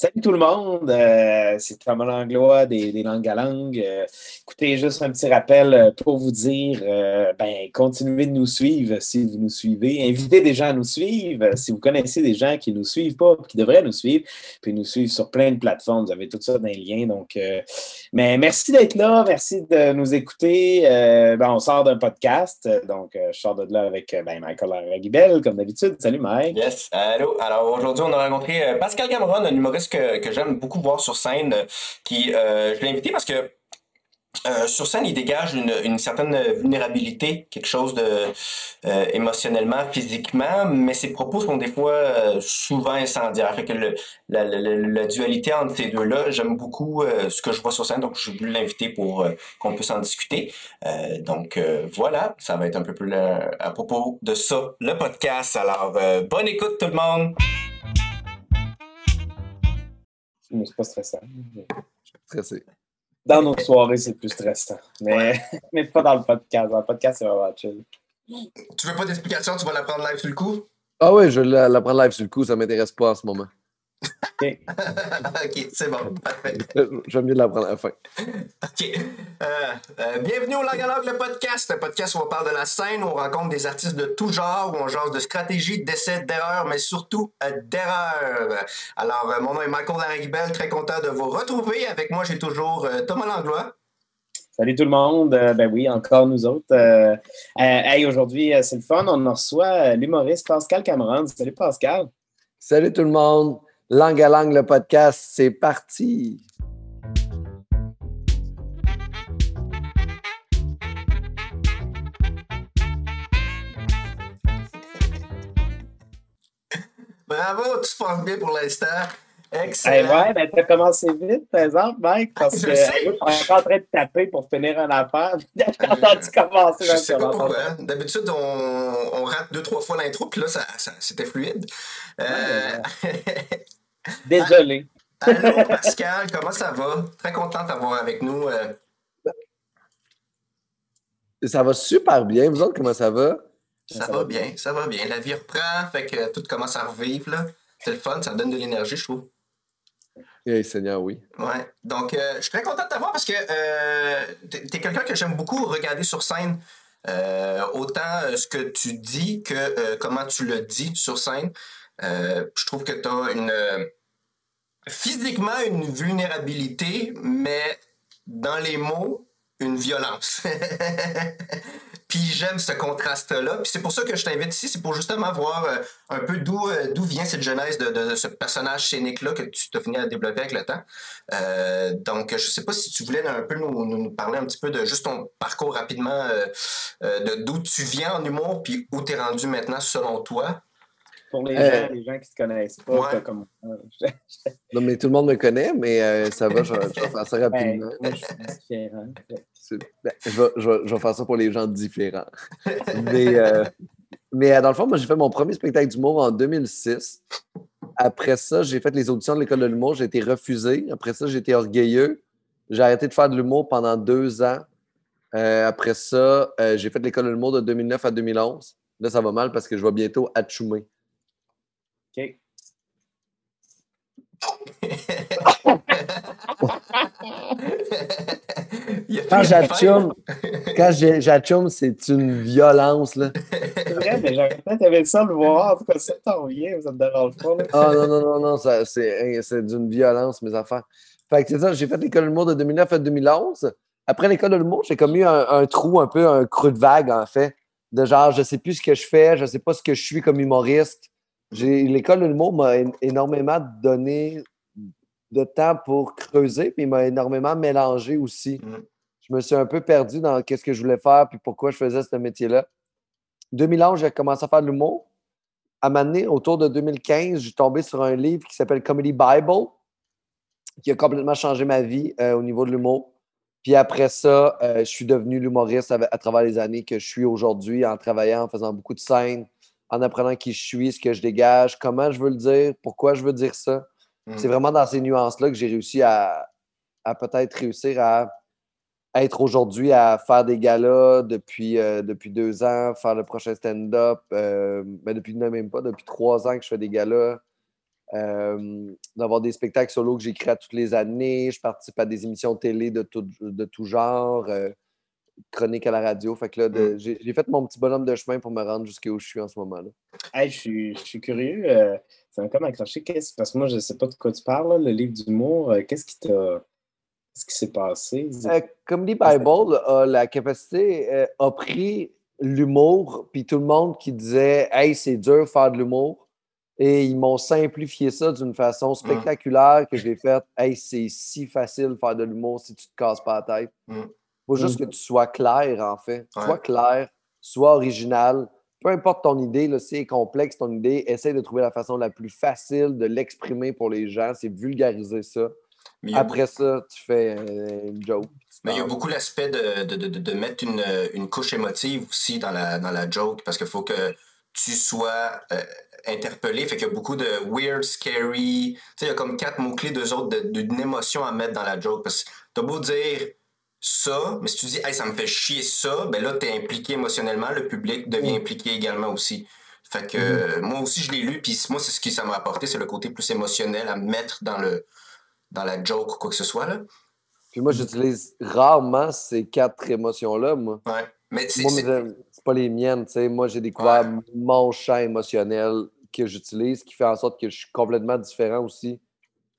Salut tout le monde, euh, c'est Thomas Langlois des, des Langues à Langue. Euh, écoutez, juste un petit rappel euh, pour vous dire, ben, continuez de nous suivre si vous nous suivez. Invitez des gens à nous suivre. Si vous connaissez des gens qui ne nous suivent pas, qui devraient nous suivre, puis nous suivre sur plein de plateformes. Vous avez tout ça dans les liens. Donc, mais merci d'être là, merci de nous écouter. Ben, on sort d'un podcast, donc je sors de là avec ben, Michael Raguibel, comme d'habitude. Salut Mike. Yes, allô. Alors aujourd'hui, on a rencontré Pascal Cameron, un humoriste que, j'aime beaucoup voir sur scène, euh, euh, je l'ai invité parce que euh, sur scène, il dégage une, certaine vulnérabilité, quelque chose de émotionnellement, physiquement, mais ses propos sont des fois souvent incendiaires. Que la, dualité entre ces deux-là, j'aime beaucoup ce que je vois sur scène, donc je voulu l'inviter pour qu'on puisse en discuter. donc voilà, ça va être un peu plus à propos de ça, le podcast. Alors, bonne écoute tout le monde! Mais c'est pas stressant. Stressé. Dans nos soirées, c'est plus stressant. Mais, mais pas dans le podcast. Dans le podcast, c'est vraiment chill. Tu veux pas d'explication? Tu vas la prendre live sur le coup? Ah oui, je vais la, la prendre live sur le coup. Ça m'intéresse pas en ce moment. OK. OK, c'est bon. Parfait. J'aime mieux de l'apprendre à la fin. OK. Euh, euh, bienvenue au Langue le podcast. Un podcast où on parle de la scène, où on rencontre des artistes de tout genre, où on jase de stratégie, d'essais, d'erreurs, mais surtout euh, d'erreurs. Alors, mon nom est Michael Lariguibel. Très content de vous retrouver. Avec moi, j'ai toujours Thomas Langlois. Salut tout le monde. ben oui, encore nous autres. hey, aujourd'hui, c'est le fun. On reçoit l'humoriste Pascal Cameron. Salut Pascal. Salut tout le monde. Langue à langue, le podcast, c'est parti. Bravo, tu te penses bien pour l'instant. Excellent. Hey, ouais, ben t'as commencé vite, par exemple, Mike, parce que je suis encore en train de taper pour finir un affaire. J'ai entendu commencer. Je sais pas pourquoi. D'habitude, on, on, rate deux, trois fois l'intro, puis là, ça, c'était fluide. Euh... Désolé. Allô, Pascal, comment ça va? Très content d'avoir avec nous. Euh. Ça va super bien. Vous autres, comment ça va? Ça, va bien, ça va bien. La vie reprend, fait que tout commence à revivre. C'est le fun, ça donne de l'énergie, je trouve. Oui, Seigneur, oui. Ouais. Donc, euh, je suis très content de t'avoir parce que euh, tu es quelqu'un que j'aime beaucoup regarder sur scène. autant ce que tu dis que comment tu le dis sur scène. Je trouve que tu as une physiquement une vulnérabilité, mais dans les mots, une violence. Puis j'aime ce contraste-là. Puis c'est pour ça que je t'invite ici, c'est pour justement voir euh, un peu d'où euh, vient cette genèse de, ce personnage scénique-là que tu t'as fini à développer avec le temps. Euh, donc, je sais pas si tu voulais un peu nous, nous, parler un petit peu de juste ton parcours rapidement, de d'où tu viens en humour, puis où tu es rendu maintenant selon toi. Pour les, gens, les gens qui ne te connaissent pas, comme. non, mais tout le monde me connaît, mais ça va, je, vais faire ça rapidement. moi, je suis différent. Ben, je, vais, je, vais, faire ça pour les gens différents. mais, euh, mais euh, dans le fond, moi, j'ai fait mon premier spectacle d'humour en 2006. Après ça, j'ai fait les auditions de l'école de l'humour. J'ai été refusé. Après ça, j'ai été orgueilleux. J'ai arrêté de faire de l'humour pendant deux ans. Euh, après ça, j'ai fait l'école de l'humour de 2009 à 2011. Là, ça va mal parce que je vais bientôt à Tchoumé. OK. quand j'atchume, quand c'est une violence. Là. C'est vrai, mais j'aurais peut-être aimé ça le voir. En tout cas, ça t'en vient, ça me dérange pas. Ah non, non, non, non, c'est d'une violence, mes affaires. Fait que c'est ça, j'ai fait l'école de l'humour de 2009 à 2011. Après l'école de l'humour, j'ai comme eu un, trou, un peu un creux de vague, en fait. De genre, je sais plus ce que je fais, je sais pas ce que je suis comme humoriste. L'école de l'humour m'a énormément donné de temps pour creuser, puis il m'a énormément mélangé aussi. Mm. Je me suis un peu perdu dans qu'est-ce que je voulais faire, puis pourquoi je faisais ce métier-là. 2011, j'ai commencé à faire de l'humour. À un autour de 2015, j'ai tombé sur un livre qui s'appelle Comedy Bible, qui a complètement changé ma vie euh, au niveau de l'humour. Puis après ça, euh, je suis devenu l'humoriste à, travers les années que je suis aujourd'hui, en travaillant, en faisant beaucoup de scènes, en apprenant qui je suis, ce que je dégage, comment je veux le dire, pourquoi je veux dire ça. C'est mm. vraiment dans ces nuances-là que j'ai réussi à, peut-être réussir à être aujourd'hui à faire des galas depuis, euh, depuis deux ans, faire le prochain stand-up, euh, mais depuis même pas, depuis trois ans que je fais des galas, euh, d'avoir des spectacles solo que j'écris à toutes les années. Je participe à des émissions télé de tout, de tout genre, euh, chronique à la radio. Fait que là, de- Mm. j'ai j'ai fait mon petit bonhomme de chemin pour me rendre jusqu'à où je suis en ce moment. Là. Hey, je, suis, je suis curieux. euh, ça m'a comme accroché. Qu'est-ce- Parce que moi, je ne sais pas de quoi tu parles, là, le livre d'humour. euh, Qu'est-ce qui t'a. Qu'est-ce qui s'est passé? Euh, Comedy Bible a la capacité, euh, a pris l'humour, puis tout le monde qui disait Hey, c'est dur faire de l'humour. Et ils m'ont simplifié ça d'une façon spectaculaire que j'ai fait Hey, c'est si facile de faire de l'humour si tu te casses pas la tête. Mm. Faut juste que tu sois clair, en fait. Ouais. Sois clair, sois original. Peu importe ton idée, là, si elle est complexe ton idée, essaie de trouver la façon la plus facile de l'exprimer pour les gens. C'est vulgariser ça. Mais Après ça, tu fais euh, une joke. Mais il y a beaucoup l'aspect de, de, de, mettre une, une couche émotive aussi dans la, dans la joke parce qu'il faut que tu sois euh, interpellé. Fait qu'il y a beaucoup de weird, scary. Tu sais, il y a comme quatre mots-clés, deux autres, d'une émotion à mettre dans la joke. Parce que t'as beau dire ça, mais si tu dis, hey, ça me fait chier ça, ben là, t'es impliqué émotionnellement. Le public devient impliqué également aussi. Fait que Mm-hmm. euh, moi aussi, je l'ai lu, puis moi, c'est ce qui ça m'a apporté, c'est le côté plus émotionnel à mettre dans, le, dans la joke ou quoi que ce soit. Là. Puis moi, j'utilise rarement ces quatre émotions-là, moi. Ouais. Mais c'est. Moi, c'est- mais, c'est pas les miennes, tu sais. Moi, j'ai découvert Ouais. mon champ émotionnel que j'utilise, qui fait en sorte que je suis complètement différent aussi.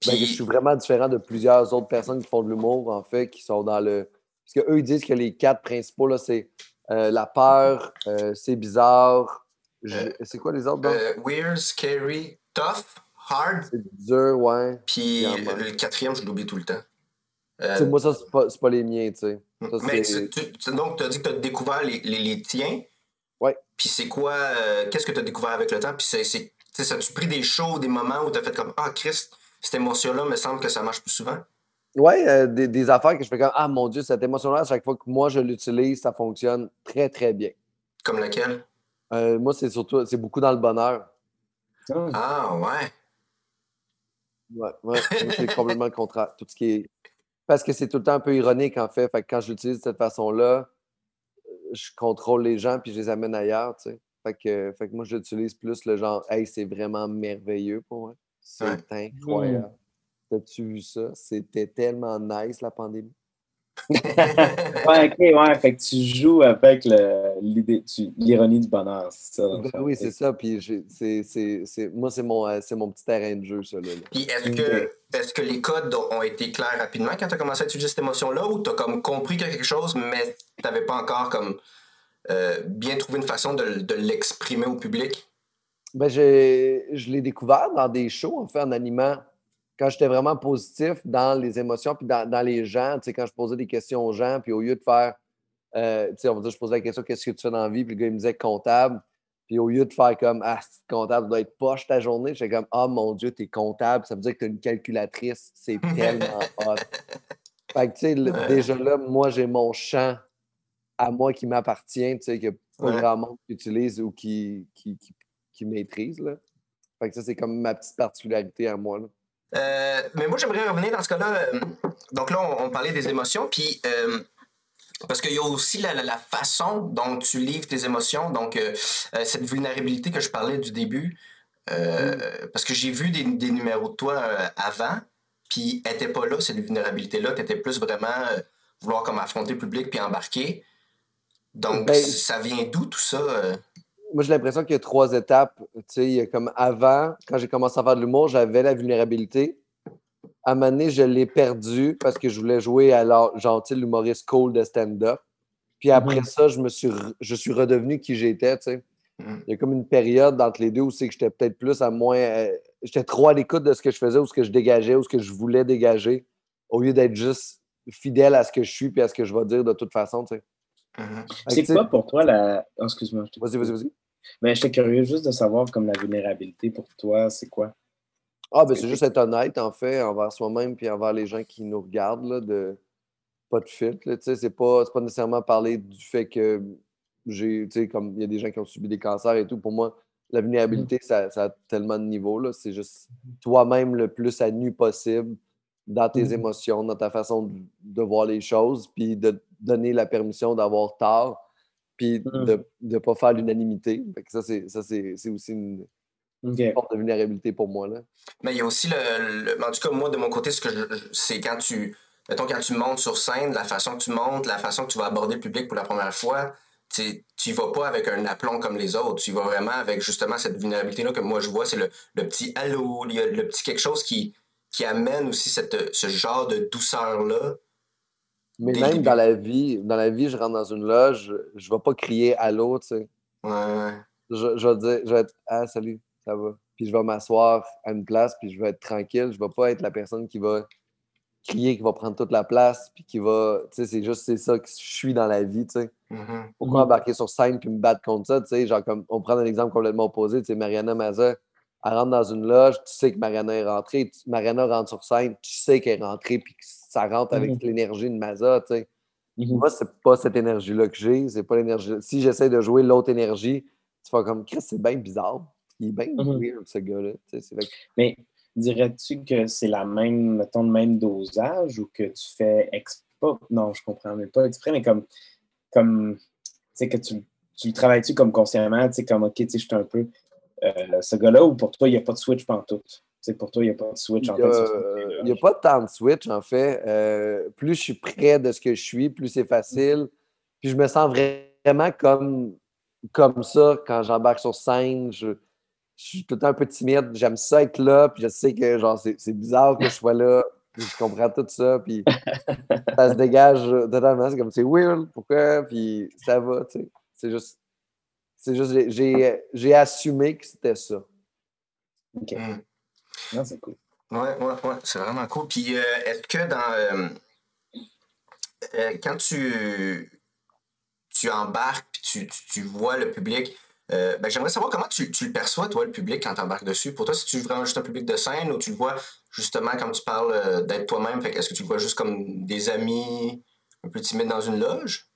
Ben, Puis- je suis vraiment différent de plusieurs autres personnes qui font de l'humour, en fait, qui sont dans le. Parce qu'eux, ils disent que les quatre principaux, là, c'est euh, la peur, euh, c'est bizarre. je- Euh, C'est quoi les autres? weird, scary, tough, hard. C'est dur, ouais. Puis le quatrième, je l'oublie tout le temps. Moi, ça, c'est pas, pas les miens, tu sais. Ça, mais tu, tu- donc, tu as dit que tu as découvert les, les, les tiens. Ouais. Puis c'est quoi, qu'est-ce que tu as découvert avec le temps? Puis c'est, c'est, tu sais, ça tu pris des shows, des moments où tu as fait comme Ah, Christ, cette émotion-là me semble que ça marche plus souvent. Ouais, euh, des, des affaires que je fais comme Ah mon Dieu, cette émotion-là, à chaque fois que moi je l'utilise, ça fonctionne très, très bien. Comme laquelle? Euh, moi, c'est surtout, c'est beaucoup dans le bonheur. Ah, ouais. Ouais, ouais. Moi, c'est complètement le contraire. Tout ce qui est. Parce que c'est tout le temps un peu ironique, en fait. Fait que quand je l'utilise de cette façon-là, euh, je contrôle les gens puis je les amène ailleurs, tu sais. Fait que, fait que moi, j'utilise plus le genre Hey, c'est vraiment merveilleux pour moi. C'est Ouais. incroyable. T'as-tu vu ça? C'était tellement nice, la pandémie. ouais, ok, ouais. Fait que tu joues avec le- l'idée, tu- l'ironie du bonheur, c'est ça. Ben oui, c'est ça. Puis j'ai- c'est, c'est, c'est- moi, c'est mon, euh, c'est mon petit terrain de jeu, ça. Là, là. Puis est-ce que, est-ce que les codes ont été clairs rapidement quand tu as commencé à utiliser cette émotion-là ou tu as comme compris qu'il y a quelque chose, mais tu n'avais pas encore comme euh, bien trouvé une façon de, de l'exprimer au public? Ben, je l'ai découvert dans des shows, en fait, en animant. Quand j'étais vraiment positif dans les émotions, puis dans, dans les gens, tu sais, quand je posais des questions aux gens, puis au lieu de faire, euh, tu sais, on va dire, je posais la question, qu'est-ce que tu fais dans la vie? Puis le gars, il me disait comptable. Puis au lieu de faire comme, ah, c'est comptable, doit être poche ta journée, j'étais comme, ah, mon Dieu, t'es comptable, ça veut dire que t'as une calculatrice. C'est tellement hot. Fait que, tu sais, Ouais. déjà là, moi, j'ai mon champ à moi qui m'appartient, tu sais, que pas Ouais. grand monde qui utilise ou qui, qui, qui, qui maîtrise, là. Fait que ça, c'est comme ma petite particularité à moi, là. Euh, mais moi, j'aimerais revenir dans ce cas-là. euh, donc là, on, on parlait des émotions, puis euh, parce qu'il y a aussi la, la- la façon dont tu livres tes émotions, donc euh, cette vulnérabilité que je parlais du début. euh, Parce que j'ai vu des, des numéros de toi avant, puis elle n'était pas là, cette vulnérabilité-là. Tu étais plus vraiment vouloir comme affronter le public puis embarquer. Donc, Ben- ça vient d'où tout ça? Moi, j'ai l'impression qu'il y a trois étapes. Tu sais, il y a comme avant, quand j'ai commencé à faire de l'humour, j'avais la vulnérabilité. À un moment donné, je l'ai perdu parce que je voulais jouer à l'art- sais, l'humoriste cool de stand-up. Puis après Mhm. ça, je me suis, re- je suis redevenu qui j'étais, tu sais. Mhm. Il y a comme une période entre les deux où c'est que j'étais peut-être plus à moins. euh, j'étais trop à l'écoute de ce que je faisais ou ce que je dégageais ou ce que je voulais dégager au lieu d'être juste fidèle à ce que je suis puis à ce que je vais dire de toute façon, tu sais. Mhm. C'est quoi pour toi la. Oh, excuse-moi. Vas-y, vas-y, vas-y. Mais j'étais curieux juste de savoir comme la vulnérabilité pour toi, c'est quoi? Ah, ben c'est juste être honnête, en fait, envers soi-même puis envers les gens qui nous regardent, là, de pas de filtre, tu sais, c'est pas, pas nécessairement parler du fait que j'ai, tu sais, comme il y a des gens qui ont subi des cancers et tout, pour moi, la vulnérabilité, ça, ça a tellement de niveaux, là, c'est juste toi-même le plus à nu possible dans tes Mhm. émotions, dans ta façon de, de voir les choses, puis de donner la permission d'avoir tort, puis Mhm. de ne pas faire l'unanimité. Ça, c'est, ça c'est, c'est aussi une, une forme de vulnérabilité pour moi. Là. Mais il y a aussi le, En tout cas, moi, de mon côté, ce que c'est quand tu. Mettons, quand tu montes sur scène, la façon que tu montes, la façon que tu vas aborder le public pour la première fois, tu y vas pas avec un aplomb comme les autres. Tu y vas vraiment avec justement cette vulnérabilité-là que moi je vois, c'est le, petit allô, le, petit quelque chose qui, qui amène aussi cette, ce genre de douceur-là. Mais même dans la vie, dans la vie, je rentre dans une loge, je ne vais pas crier allô, tu sais. Ouais. Je, je, vais dire, je vais être Ah, salut, ça va. Puis je vais m'asseoir à une place, puis je vais être tranquille. Je ne vais pas être la personne qui va crier, qui va prendre toute la place, puis qui va. Tu sais, c'est juste c'est ça que je suis dans la vie, tu sais. Mm-hmm. Pourquoi embarquer sur scène puis me battre contre ça, tu sais? Genre, comme on prend un exemple complètement opposé, tu sais, Mariana Maza, elle rentre dans une loge, tu sais que Mariana est rentrée, Mariana rentre sur scène, tu sais qu'elle est rentrée, puis que ça rentre avec mm-hmm. l'énergie de Maza, tu sais. Mm-hmm. Moi, c'est pas cette énergie-là que j'ai, c'est pas l'énergie. Si j'essaie de jouer l'autre énergie, tu fais comme, Chris, c'est bien bizarre. Il est bien weird, ce gars-là. Mais dirais-tu que c'est la même, mettons, le même dosage ou que tu fais exprès? Non, je comprends, mais pas exprès, mais comme, comme tu sais, que tu, tu travailles-tu comme consciemment, tu sais, comme, OK, tu sais, je suis un peu euh, ce gars-là, ou pour toi, il n'y a pas de switch pantoute? Sais, pour toi, il n'y a pas de switch en fait. Il n'y a pas tant de switch en fait. Euh, plus je suis près de ce que je suis, plus c'est facile. Puis je me sens vraiment comme, comme ça quand j'embarque sur scène. Je, je suis tout le temps un peu timide. J'aime ça être là. Puis je sais que genre c'est bizarre que je sois là. Puis je comprends tout ça. Puis ça se dégage totalement. C'est comme c'est weird. Pourquoi? Puis ça va. tu sais. C'est juste. C'est juste, j'ai assumé que c'était ça. OK. Hmm. Non, c'est cool. Ouais, ouais, ouais. C'est vraiment cool. Puis euh, est-ce que dans. Euh, euh, quand tu, tu embarques puis tu, tu, vois le public, ben, j'aimerais savoir comment tu, tu, le perçois, toi, le public, quand tu embarques dessus. Pour toi, si tu vraiment juste un public de scène ou tu le vois justement, comme tu parles d'être toi-même, est-ce que tu le vois juste comme des amis un peu timides dans une loge?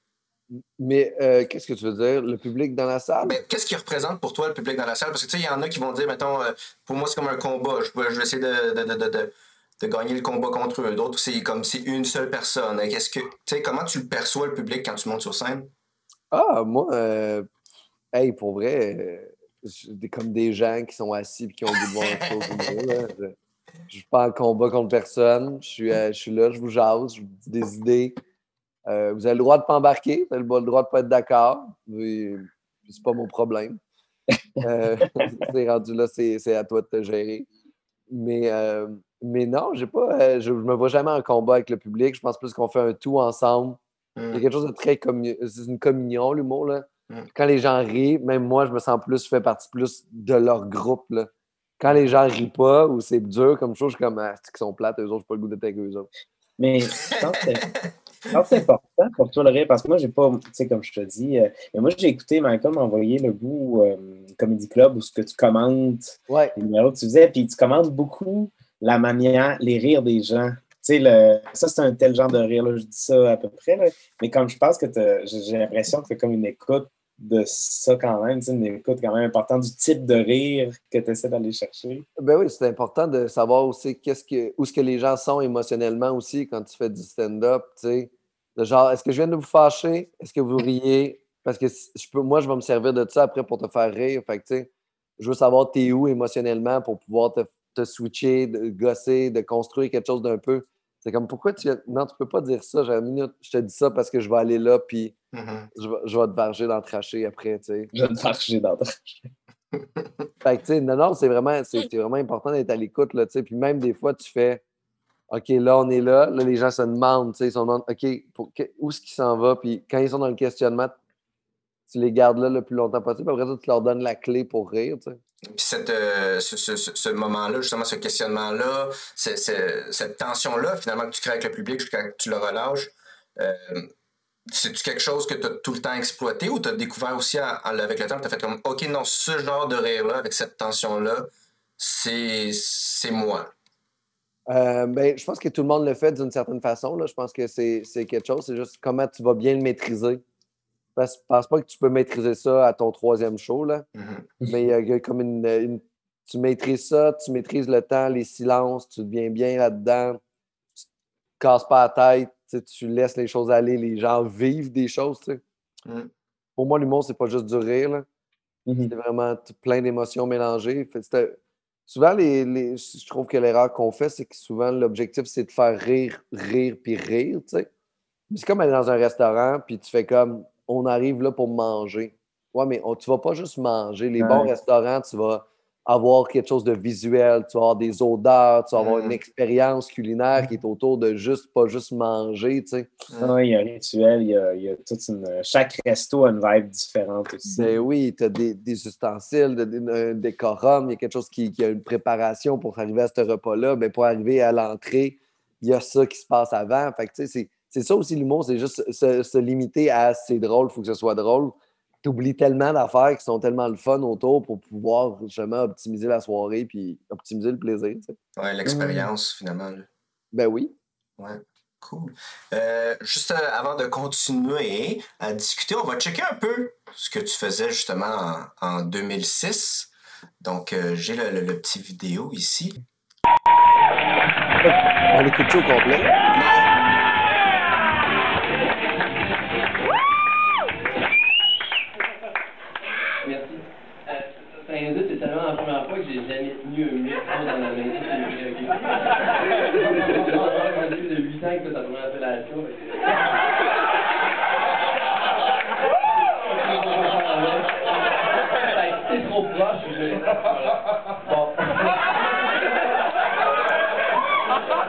Mais euh, qu'est-ce que tu veux dire? Le public dans la salle? Ben, qu'est-ce qui représente pour toi le public dans la salle? Parce que tu sais, il y en a qui vont dire, mettons, euh, pour moi, c'est comme un combat. Je, vais essayer de, gagner le combat contre eux. D'autres, c'est comme c'est une seule personne. Qu'est-ce que. Tu sais, comment tu le perçois le public quand tu montes sur scène? Ah, moi, euh, hey, pour vrai, c'est comme des gens qui sont assis et qui ont bonnes choses. Je ne suis pas en combat contre personne. Je suis, je suis là, je vous jase, je vous dis des idées. Euh, vous avez le droit de ne pas embarquer, vous avez le droit de ne pas être d'accord. C'est pas mon problème. euh, c'est rendu là, c'est à toi de te gérer. Mais, euh, mais non, j'ai pas, euh, je ne me vois jamais en combat avec le public. Je pense plus qu'on fait un tout ensemble. Il y a mm. quelque chose de très C'est une communion, l'humour. Là. Mm. Quand les gens rient, même moi, je me sens plus, je fais partie plus de leur groupe. Là. Quand les gens rient pas ou c'est dur comme chose, je suis comme, ah, qu'ils sont plates, eux autres, je pas le goût d'être avec eux autres. Mais je pense que c'est important pour toi le rire, parce que moi, j'ai pas, tu sais, comme je te dis, euh, mais moi, j'ai écouté Michael m'envoyer le bout euh, Comedy Club où ce que tu commentes, ouais. les numéros que tu faisais, puis tu commentes beaucoup la manière, les rires des gens. Tu sais, le, ça, c'est un tel genre de rire, là, je dis ça à peu près, là, mais comme je pense que j'ai l'impression que c'est comme une écoute de ça quand même, une écoute quand même importante du type de rire que tu essaies d'aller chercher. Ben oui, c'est important de savoir aussi qu'est-ce que, où ce que les gens sont émotionnellement aussi quand tu fais du stand-up, tu sais. Genre, est-ce que je viens de vous fâcher? Est-ce que vous riez? Parce que je peux, moi, je vais me servir de ça après pour te faire rire. Fait que, tu sais, je veux savoir t'es où émotionnellement pour pouvoir te, te switcher, de gosser, de construire quelque chose d'un peu c'est comme pourquoi tu. Non, tu peux pas dire ça. J'ai une minute, je te dis ça parce que je vais aller là, puis mm-hmm. je, vais, je, vais, te varger dans le traché après, tu sais. Je vais te varger dans le traché. fait que, tu sais, non, non, c'est vraiment, vraiment important d'être à l'écoute, là, tu sais. Puis même des fois, tu fais OK, là, on est là. Là, les gens se demandent, tu sais, ils se demandent OK, pour, où est-ce qu'ils s'en va? Puis quand ils sont dans le questionnement, tu les gardes là le plus longtemps possible. Après ça, tu leur donnes la clé pour rire, tu sais. Puis euh, ce, ce, ce moment-là, justement, ce questionnement-là, cette tension-là, finalement, que tu crées avec le public jusqu'à que tu le relâches, euh, c'est-tu quelque chose que tu as tout le temps exploité ou tu as découvert aussi avec le temps, tu as fait comme, OK, non, ce genre de rire-là, avec cette tension-là, c'est moi? Euh, ben, je pense que tout le monde le fait d'une certaine façon. Là. Je pense que c'est quelque chose. C'est juste comment tu vas bien le maîtriser. Je ne pense pas que tu peux maîtriser ça à ton troisième show, là. Mm-hmm. mais il y a comme une, Tu maîtrises ça, tu maîtrises le temps, les silences, tu deviens bien là-dedans. Tu te casses pas la tête, tu laisses les choses aller, les gens vivent des choses, tu sais. Mm. Pour moi, l'humour, c'est pas juste du rire, Mhm. C'était vraiment t- plein d'émotions mélangées. Fait souvent, les, les- je trouve que l'erreur qu'on fait, c'est que souvent, l'objectif, c'est de faire rire, rire, puis rire, tu sais. Mais C'est comme aller dans un restaurant, puis tu fais comme, on arrive là pour manger. Ouais, mais on, tu vas pas juste manger. Les bons restaurants, tu vas avoir quelque chose de visuel, tu vas avoir des odeurs, tu vas avoir une expérience culinaire qui est autour de juste, pas juste manger, tu sais. Ah oui, il y a un rituel, il y a, il y a toute une. Chaque resto a une vibe différente aussi. Ben oui, tu as des, des ustensiles, un décorum, il y a quelque chose qui, qui a une préparation pour arriver à ce repas-là. Ben, pour arriver à l'entrée, il y a ça qui se passe avant. Fait que, tu sais, c'est, ça aussi l'humour, c'est juste se, se limiter à c'est drôle, il faut que ce soit drôle. Tu oublies tellement d'affaires qui sont tellement le fun autour pour pouvoir justement optimiser la soirée puis optimiser le plaisir. Ouais, l'expérience, finalement. là. Ben oui. Ouais, cool. Euh, juste euh, avant de continuer à discuter, on va checker un peu ce que tu faisais justement en, en 2006. Donc, euh, j'ai le, le- le petit vidéo ici. On écoute ça au complet? Dans la main. Ça, c'est vrai, ok. Ça fait de 8 ans que c'est ta première appellation. C'est trop proche. je- Bon.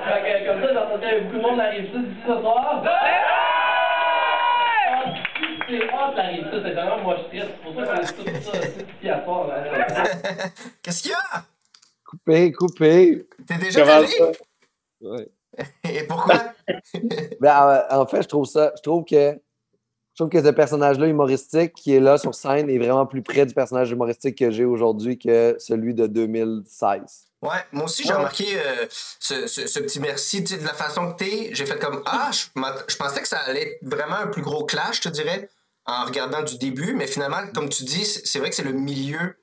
Fait que, comme ça, j'entendais beaucoup de monde arrive ça d'ici ce soir. C'est hot la rive ça, c'est vraiment moi je stresse. C'est pour ça que c'est tout ça, c'est tout qui à là. Qu'est-ce qu'il y a? Coupé, coupé. T'es déjà allé? Ouais. Et pourquoi? Ben, en, fait, je trouve ça. Je trouve que. Je trouve que ce personnage-là humoristique qui est là sur scène est vraiment plus près du personnage humoristique que j'ai aujourd'hui que celui de 2016. Ouais, moi aussi, j'ai remarqué euh, ce, ce- ce petit merci. Tu sais, de la façon que t'es, j'ai fait comme Ah, je, pensais que ça allait être vraiment un plus gros clash, je te dirais, en regardant du début, mais finalement, comme tu dis, c'est c'est vrai que c'est le milieu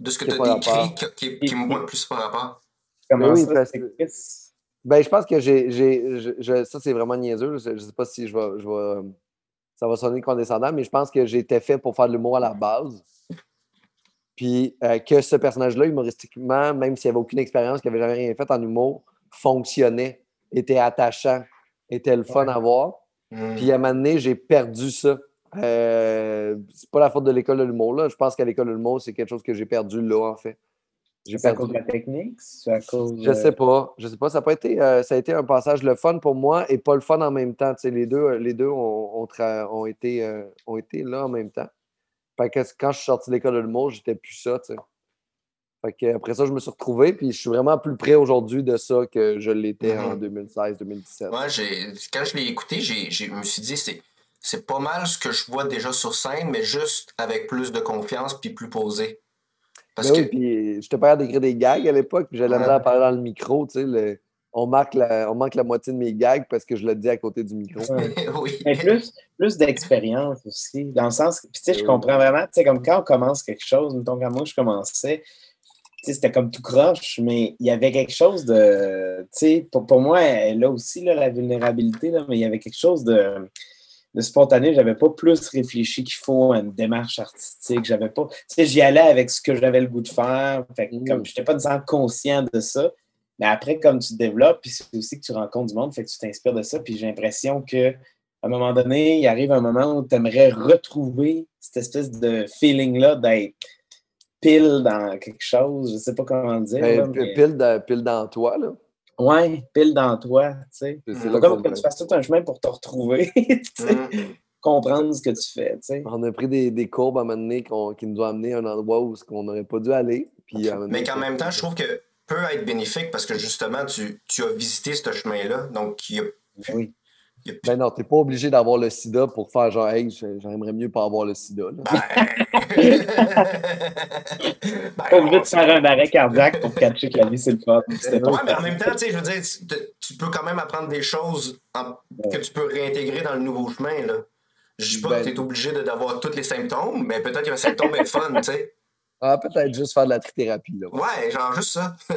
de ce que tu as décrit qui, qui, qui me voit le plus par rapport. Comment Oui, ça? Ben, je pense que j'ai. j'ai- je- je- ça, c'est vraiment niaiseux. Je, je sais pas si je vais, je vais- Ça va sonner condescendant, mais je pense que été fait pour faire de l'humour à la base. Puis euh, que ce personnage-là, humoristiquement, même s'il n'y avait aucune expérience, qu'il n'avait jamais rien fait en humour, fonctionnait, était attachant, était le fun Ouais. à voir. Hmm. Puis à un moment donné, j'ai perdu ça. Euh, c'est pas la faute de l'école de l'humour. là. Je pense qu'à l'école de l'humour, c'est quelque chose que j'ai perdu là, en fait. J'ai C'est à perdu. cause de la technique? C'est à cause Je sais pas. Je sais pas. Ça a pas été. euh, ça a été un passage le fun pour moi et pas le fun en même temps. Tu sais, les deux, les deux ont, ont tra- ont été, euh, ont été là en même temps. Fait que quand je suis sorti de l'école de l'humour, j'étais plus ça, tu sais. Fait que après ça, je me suis retrouvé, puis je suis vraiment plus près aujourd'hui de ça que je l'étais en Mhm. 2016-2017. Ouais, j'ai, quand je l'ai écouté, j'ai- je me suis dit, c'est, c'est pas mal ce que je vois déjà sur scène, mais juste avec plus de confiance puis plus posé. Parce Ben que. oui, puis j'étais pas d'écrire des gags à l'époque, puis j'allais Ouais. parler dans le micro, tu sais. le- on, marque la, on manque la moitié de mes gags parce que je le dis à côté du micro. Ouais. oui. Mais plus, plus d'expérience aussi, dans le sens que, puis tu sais, je comprends vraiment, tu sais, comme quand on commence quelque chose, mettons, quand moi je commençais, tu sais, c'était comme tout croche, mais il y avait quelque chose de, tu sais, pour, pour moi, là aussi, là, la vulnérabilité, là, mais il y avait quelque chose de, de spontané, j'avais pas plus réfléchi qu'il faut à une démarche artistique, j'avais pas, tu sais, j'y allais avec ce que j'avais le goût de faire, fait que Mm. comme j'étais pas nécessairement conscient de ça, mais après, comme tu te développes, puis c'est aussi que tu rencontres du monde, fait que tu t'inspires de ça, puis j'ai l'impression que à un moment donné, il arrive un moment où tu aimerais retrouver cette espèce de feeling-là d'être pile dans quelque chose, je sais pas comment dire. Ben, là, p- mais- pile, dans, pile dans toi, là. Ouais, pile dans toi, tu sais. C'est- Mm. comme que tu fasses tout un chemin pour te retrouver, tu sais, comprendre ce que tu fais, tu sais. On a pris des, des courbes à un moment donné qu'on- qui nous ont amené à un endroit où ce qu'on n'aurait pas dû aller. Puis, Mais qu'en même temps, je trouve que peut être bénéfique parce que justement, tu, tu as visité ce chemin-là. Donc, il y a, Oui. Y a Ben non, t'es pas obligé d'avoir le sida pour faire genre, hey, j'aimerais mieux pas avoir le sida. là. Ben, Pas obligé de faire un arrêt cardiaque pour catcher que la vie, c'est le fun. Pas Ouais, mais en même temps, tu sais, je veux dire, tu- tu peux quand même apprendre des choses en- que tu peux réintégrer dans le nouveau chemin. Là. Je dis pas Ben- que tu es obligé d'avoir tous les symptômes, mais peut-être qu'un symptôme est fun, tu sais. Ah, peut-être juste faire de la trithérapie. Là. Ouais, genre juste ça.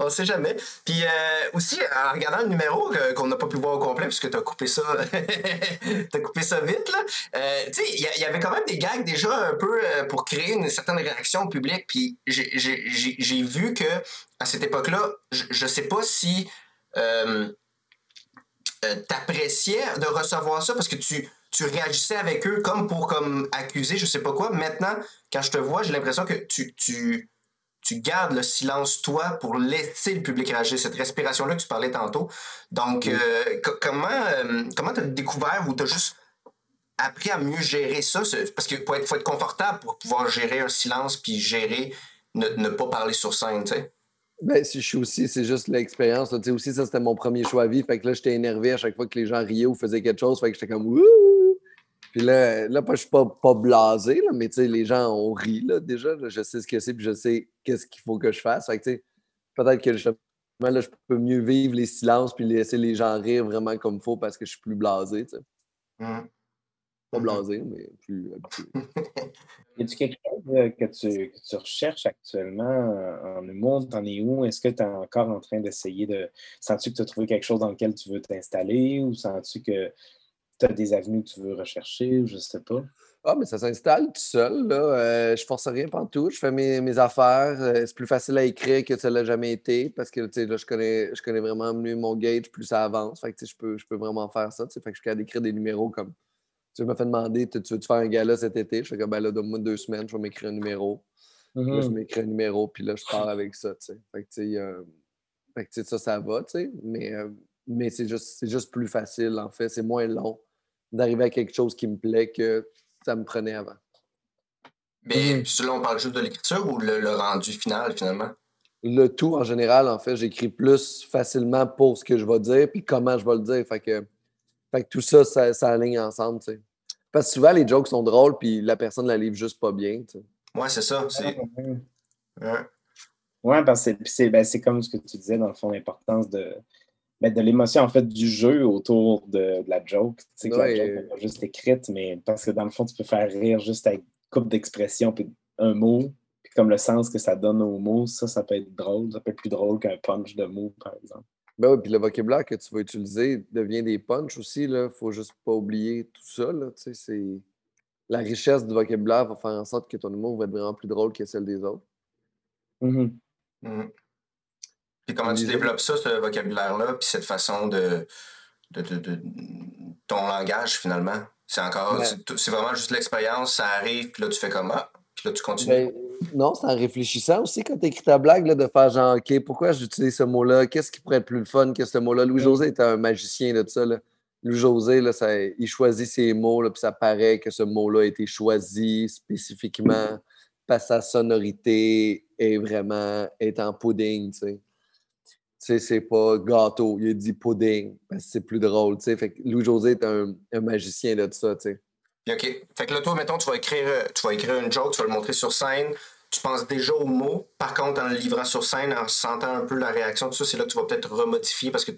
On sait jamais. Puis euh, aussi, en regardant le numéro euh, qu'on n'a pas pu voir au complet, puisque tu as coupé ça t'as coupé ça vite, là. euh, tu sais, il y, avait quand même des gags déjà un peu pour créer une certaine réaction au public. Puis j'ai- vu que à cette époque-là, je, je sais pas si t'appréciais de recevoir ça parce que tu, tu réagissais avec eux comme pour comme accuser, je sais pas quoi. Maintenant, quand je te vois, j'ai l'impression que tu, tu gardes le silence, toi, pour laisser le public réagir. Cette respiration-là que tu parlais tantôt. Donc, euh, co- comment euh, comment t'as découvert ou t'as juste appris à mieux gérer ça? ce- Parce qu'il faut être, faut être confortable pour pouvoir gérer un silence puis gérer ne, ne pas parler sur scène, tu sais. Ben, si je suis aussi, c'est juste l'expérience. Tu sais, aussi, ça, c'était mon premier choix à vie. Fait que là, j'étais énervé à chaque fois que les gens riaient ou faisaient quelque chose. Fait que j'étais comme Wouh! Puis là, là pas- je suis pas, pas blasé, là, mais tu sais, les gens ont ri là, déjà. là. je sais ce que c'est, puis je sais qu'est-ce qu'il faut que je fasse. Fait que tu sais, peut-être que justement, là, je peux mieux vivre les silences puis laisser les gens rire vraiment comme il faut parce que je suis plus blasé. tu sais. Mhm. Pas blasé, mais plus habitué. Y a-tu quelque chose euh, que tu, que tu recherches actuellement euh, en humour? T'en es où? Est-ce que tu es encore en train d'essayer de. Sens-tu que tu as trouvé quelque chose dans lequel tu veux t'installer ou sens-tu que tu as des avenues que tu veux rechercher ou je sais pas? Ah, mais ça s'installe tout seul. Là. Euh, je force rien tout. Je fais mes, mes affaires. Euh, c'est plus facile à écrire que ça l'a jamais été parce que tu sais, là, je connais, je connais vraiment mieux mon gauge, plus ça avance. Fait que, je, peux, je peux vraiment faire ça. tu sais. Fait que je suis capable d'écrire des numéros comme. Tu me fais demander Tu tu veux-tu faire un gala cet été? Je fais comme ben là, donne-moi deux semaines, je vais m'écrire un numéro. Là, je Mhm. m'écris un numéro, puis là, je pars avec ça. tu sais. Fait que, tu sais, euh, fait que, ça, ça va, tu sais. Mais, euh, mais c'est juste, c'est juste plus facile, en fait. C'est moins long d'arriver à quelque chose qui me plaît que ça me prenait avant. Mais là, on parle juste de l'écriture ou le, le rendu final, finalement? Le tout, en général, en fait, j'écris plus facilement pour ce que je vais dire, puis comment je vais le dire. Fait que, fait que tout ça, ça, ça aligne ensemble, tu sais. Parce que souvent, les jokes sont drôles, puis la personne la livre juste pas bien, tu sais. Ouais, c'est ça. C'est... Ouais. Ouais. Parce que c'est- ben, c'est comme ce que tu disais, dans le fond, l'importance de, ben, de l'émotion, en fait, du jeu autour de, de la joke. Tu sais, que Ouais, la joke n'est pas juste écrite, mais parce que dans le fond, tu peux faire rire juste avec une couple d'expressions, puis un mot, puis comme le sens que ça donne au mot, ça, ça peut être drôle. Ça peut être plus drôle qu'un punch de mots, par exemple. Ben oui, puis le vocabulaire que tu vas utiliser devient des punchs aussi, là. Faut juste pas oublier tout ça, là. Tu sais, c'est... La richesse du vocabulaire va faire en sorte que ton humour va être vraiment plus drôle que celle des autres. Mhm. Puis comment tu développes ça, ce vocabulaire-là, puis cette façon de, de, de- de- ton langage, finalement? C'est encore, Ouais. c'est, vraiment juste l'expérience, ça arrive, puis là, tu fais comme, ah, puis là, tu continues. Ben, non, c'est en réfléchissant aussi quand tu écris ta blague, là, de faire genre, OK, pourquoi j'utilise ce mot-là? Qu'est-ce qui pourrait être plus le fun que ce mot-là? Louis-José est un magicien de ça. Là. Louis-José, là, ça- il choisit ses mots, là, puis ça paraît que ce mot-là a été choisi spécifiquement parce que sa sonorité est vraiment est en pudding, tu sais. Tu sais, c'est pas gâteau, il a dit pudding, parce que c'est plus drôle, tu sais. Fait que Louis-José est un, un magicien de ça, tu sais. OK. Fait que là, toi, mettons, tu vas écrire, euh, tu vas écrire une joke, tu vas le montrer sur scène. Tu penses déjà aux mots. Par contre, en le livrant sur scène, en sentant un peu la réaction, tout ça, c'est là que tu vas peut-être remodifier parce que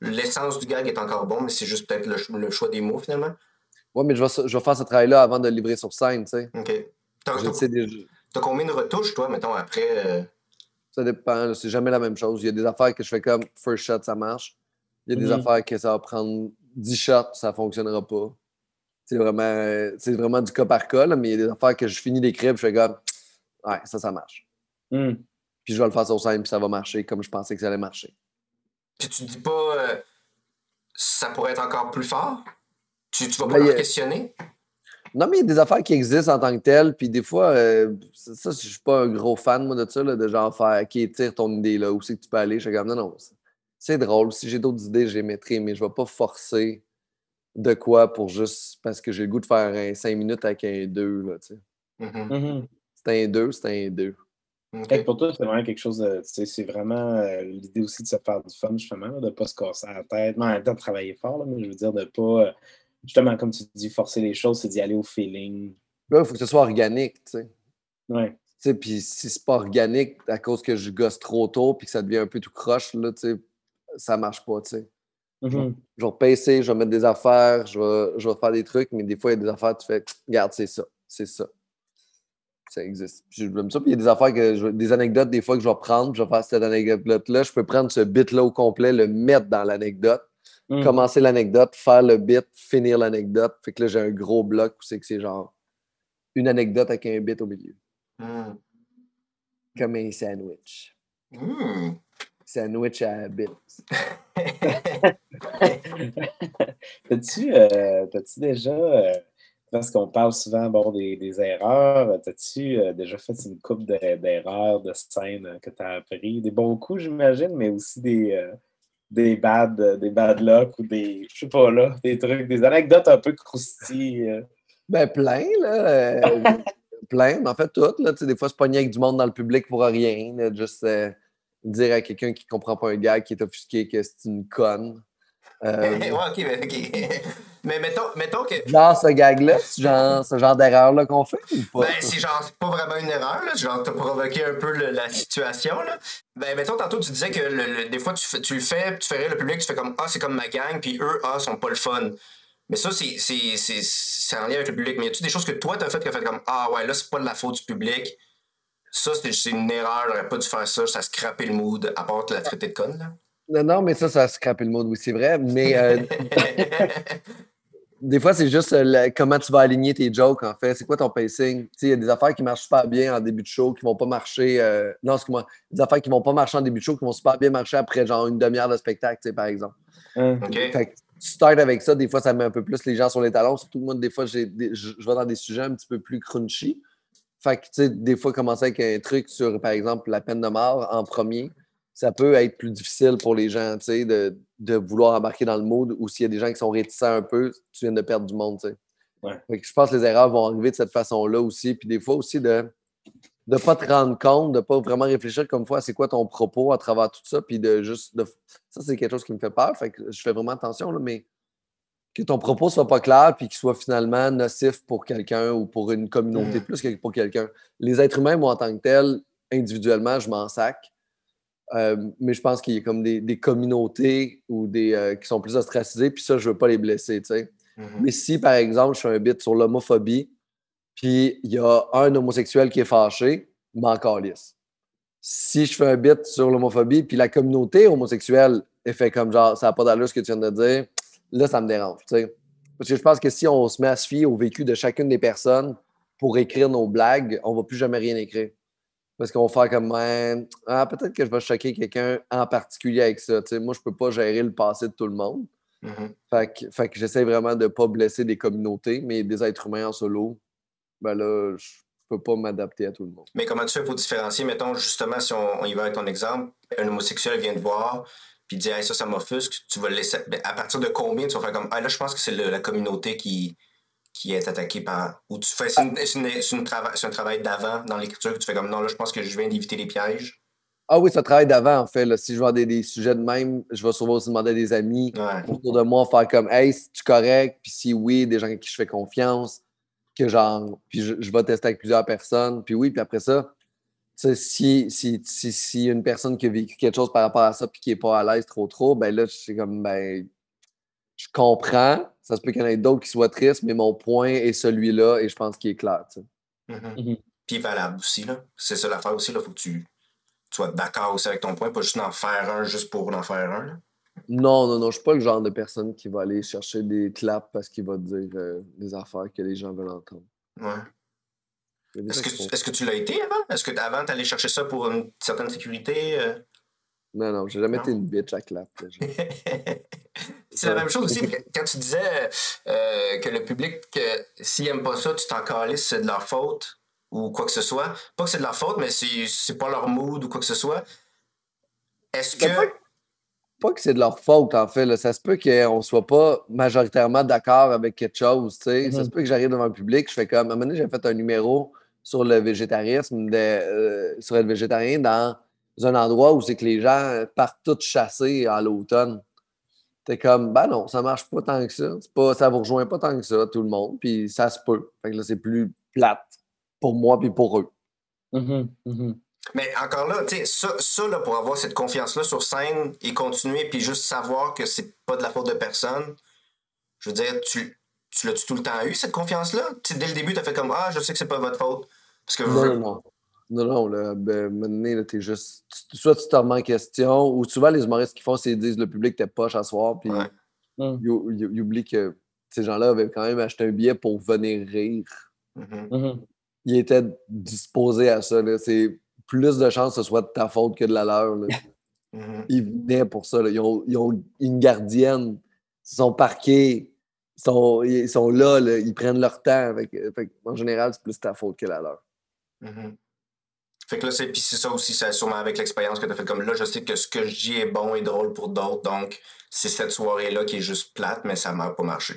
l'essence du gag est encore bon, mais c'est juste peut-être le, ch- le choix des mots, finalement. Ouais, mais je vais, je vais faire ce travail-là avant de le livrer sur scène, tu sais. OK. T'as combien de retouches, toi, mettons, après? euh, Ça dépend, c'est jamais la même chose. Il y a des affaires que je fais comme first shot, ça marche. Il y a des Mhm. affaires que ça va prendre 10 shots, ça fonctionnera pas. C'est vraiment, c'est vraiment du cas par cas, là, mais il y a des affaires que je finis d'écrire, je fais comme, ouais, ça, ça marche. Mhm. Puis je vais le faire sur scène, puis ça va marcher comme je pensais que ça allait marcher. Puis tu dis pas, euh, ça pourrait être encore plus fort? Tu, tu vas pas Ben, a- questionner? Non, mais il y a des affaires qui existent en tant que telles, puis des fois, euh, ça, ça, je suis pas un gros fan, moi, de ça, là, de genre faire, OK, tire ton idée là, où c'est que tu peux aller? Je suis comme, non, non, c'est- drôle. Si j'ai d'autres idées, je les mettrai, mais je vais pas forcer de quoi pour juste parce que j'ai le goût de faire un 5 minutes avec un 2, là, tu sais. Mhm. Mhm. C'est un 2, c'est un 2. OK. Fait que pour toi, c'est vraiment quelque chose de. tu sais, C'est vraiment euh, l'idée aussi de se faire du fun, justement, là, de ne pas se casser la tête. Mais en même temps, de travailler fort, là, mais je veux dire, de ne pas. Justement, comme tu dis, forcer les choses, c'est d'y aller au feeling. Là, il faut que ce soit organique, tu sais. Ouais. Tu sais, puis si c'est pas organique à cause que je gosse trop tôt puis que ça devient un peu tout croche, là, tu sais, ça marche pas, tu sais. Je vais repasser, je vais mettre des affaires, je vais, je vais faire des trucs, mais des fois, il y a des affaires, tu fais, regarde, c'est ça, c'est ça. ça existe. Puis J'aime ça. Puis il y a des affaires, que je- des anecdotes, des fois, que je vais prendre, puis je vais faire cette anecdote-là. Je peux prendre ce bit-là au complet, le mettre dans l'anecdote, Mm. commencer l'anecdote, faire le bit, finir l'anecdote. Fait que là, j'ai un gros bloc où c'est que c'est genre une anecdote avec un bit au milieu. Hmm. Comme un sandwich. Hmm. Sandwich à bits. T'as-tu euh, t'as-tu déjà, euh, parce qu'on parle souvent bon, des, des erreurs, t'as-tu euh, déjà fait une coupe de- d'erreurs de scène euh, que tu as appris? Des bons coups, j'imagine, mais aussi des, des bad, euh, des bad luck ou des, je sais pas là, des trucs, des anecdotes un peu croustilles. euh. Ben, plein, là. euh, plein, mais en fait, toutes. Là, Tu sais, des fois, se pogner avec du monde dans le public pour rien. là, juste euh, dire à quelqu'un qui comprend pas un gars qui est offusqué que c'est une conne. Euh, ouais, ok, mais, ok. mais mettons, mettons que. genre ce gag-là, ce genre, ce genre d'erreur-là qu'on fait ou pas? Ben, c'est genre, c'est pas vraiment une erreur, là. Genre, t'as provoqué un peu le- la situation, là. Ben, mettons, tantôt, tu disais que le- le- des fois, tu, tu le fais, tu fais rire le public, tu fais comme, ah, c'est comme ma gang, puis eux, ah, sont pas le fun. Mais ça, c'est, c'est, c'est, c'est en lien avec le public. Mais y a-tu des choses que toi, t'as fait qui a fait comme, ah, ouais, là, c'est pas de la faute du public. Ça, c'est, c'est une erreur, j'aurais pas dû faire ça, ça a scrappé le mood, à part te la traiter de conne, là. Non, non, mais ça, ça a scrappé le mode, oui, c'est vrai. Mais euh, des fois, c'est juste euh, la- comment tu vas aligner tes jokes, en fait. C'est quoi ton pacing? Tu sais, il y a des affaires qui marchent super bien en début de show, qui vont pas marcher. euh, Non, excuse-moi. Des affaires qui vont pas marcher en début de show, qui vont super bien marcher après, genre, une demi-heure de spectacle, tu sais, par exemple. Hein? OK. Fait que tu starts avec ça, des fois, ça met un peu plus les gens sur les talons. Surtout, moi, des fois, j'ai des- je je vais dans des sujets un petit peu plus crunchy. Fait que, tu sais, des fois, commencer avec un truc sur, par exemple, la peine de mort en premier, ça peut être plus difficile pour les gens, tu sais, de, de vouloir embarquer dans le mood ou s'il y a des gens qui sont réticents un peu, tu viens de perdre du monde, tu sais. Ouais. Fait que je pense que les erreurs vont arriver de cette façon-là aussi. Puis des fois aussi de ne pas te rendre compte, de ne pas vraiment réfléchir comme fois, c'est quoi ton propos à travers tout ça, puis de juste. De... Ça, c'est quelque chose qui me fait peur. Fait que je fais vraiment attention, là, mais que ton propos soit pas clair, puis qu'il soit finalement nocif pour quelqu'un ou pour une communauté Mm. plus que pour quelqu'un. Les êtres humains, moi, en tant que tels, individuellement, je m'en sac. Euh, mais je pense qu'il y a comme des, des communautés ou des, euh, qui sont plus ostracisées, puis ça, je veux pas les blesser, tu sais. Mhm. Mais si, par exemple, je fais un bit sur l'homophobie, puis il y a un homosexuel qui est fâché, m'en calisse. Si je fais un bit sur l'homophobie, puis la communauté homosexuelle est fait comme genre, ça n'a pas d'allure ce que tu viens de dire, là, ça me dérange, tu sais. Parce que je pense que si on se met à se fier au vécu de chacune des personnes pour écrire nos blagues, on va plus jamais rien écrire. Parce qu'on va faire comme, ah, peut-être que je vais choquer quelqu'un en particulier avec ça. Moi, je peux pas gérer le passé de tout le monde. Mhm. Fait que, fait que j'essaie vraiment de ne pas blesser des communautés, mais des êtres humains en solo, ben là, je peux pas m'adapter à tout le monde. Mais comment tu fais pour différencier, mettons, justement, si on, on y va avec ton exemple, un homosexuel vient te voir, puis dit, hey, ça, ça m'offusque, tu vas le laisser. ben, à partir de combien tu vas faire comme, ah, là, je pense que c'est la communauté qui, qui est attaquée par. Ou tu fais. C'est une- c'est une- c'est une trava- c'est un travail d'avant dans l'écriture que tu fais comme, non, là, je pense que je viens d'éviter les pièges. Ah oui, ça travaille d'avant, en fait. là. Si je vois des, des sujets de même, je vais souvent aussi demander à des amis Ouais. autour de moi, faire comme Hey, c'est-tu correct? Puis si oui, des gens à qui je fais confiance, que genre, puis je, je vais tester avec plusieurs personnes. Puis oui, puis après ça, tu si, si, si, si une personne qui a vécu quelque chose par rapport à ça puis qui n'est pas à l'aise trop trop, ben là, c'est comme ben je comprends. Ça se peut qu'il y en ait d'autres qui soient tristes, mais mon point est celui-là et je pense qu'il est clair. tu sais. Mhm. Mhm. Puis valable aussi, là. C'est ça l'affaire aussi, là. Faut que tu, tu sois d'accord aussi avec ton point, pas juste en faire un juste pour en faire un, là. Non, non, non, je suis pas le genre de personne qui va aller chercher des claps parce qu'il va dire euh, des affaires que les gens veulent entendre. Ouais. Il Est-ce que, tu- font- est-ce que tu l'as été avant? Est-ce que avant, tu allais chercher ça pour une certaine sécurité? euh? Non, non, j'ai jamais Non. été une bitch à clap. C'est la même chose aussi quand tu disais euh, que le public, que s'ils n'aiment pas ça, tu t'en calisses, c'est de leur faute ou quoi que ce soit. Pas que c'est de leur faute, mais c'est, c'est pas leur mood ou quoi que ce soit. Est-ce que. Pas- Pas que c'est de leur faute, en fait. là. Ça se peut qu'on soit pas majoritairement d'accord avec quelque chose. Ça Mhm. se peut que j'arrive devant le public, je fais comme. À un moment donné, j'ai fait un numéro sur le végétarisme, de, euh, sur le végétarien dans un endroit où c'est que les gens partent tous chasser à l'automne. T'es comme, ben non, ça marche pas tant que ça. C'est Pas, ça vous rejoint pas tant que ça, tout le monde. Puis ça se peut. Fait que là, c'est plus plate pour moi puis pour eux. Mhm, mhm. Mais encore là, tu sais, ça, ça là, pour avoir cette confiance-là sur scène et continuer, puis juste savoir que c'est pas de la faute de personne, je veux dire, tu, tu l'as-tu tout le temps eu, cette confiance-là? Tu sais, dès le début, tu as fait comme Ah, je sais que c'est pas votre faute. Parce que Non, non, non. Non, non, là, ben, maintenant, là, t'es juste. tu- Soit tu te remets en question, ou souvent, les humoristes qui font, c'est qu'ils disent le public t'es poche à soir, puis Ouais. Mm. ils, ou- ils- ils oublient que ces gens-là avaient quand même acheté un billet pour venir rire. Mhm. Mhm. Ils étaient disposés à ça. là. C'est plus de chances que ce soit de ta faute que de la leur. là. Mhm. Ils venaient pour ça. là. Ils, ont, ils ont une gardienne. Ils sont parqués. Ils sont, ils sont là, là. Ils prennent leur temps. Fait fait en général, c'est plus ta faute que la leur. Fait que là, c'est puis c'est ça aussi, c'est sûrement avec l'expérience que tu as fait comme là, je sais que ce que je dis est bon et drôle pour d'autres, donc c'est cette soirée-là qui est juste plate, mais ça m'a pas marché.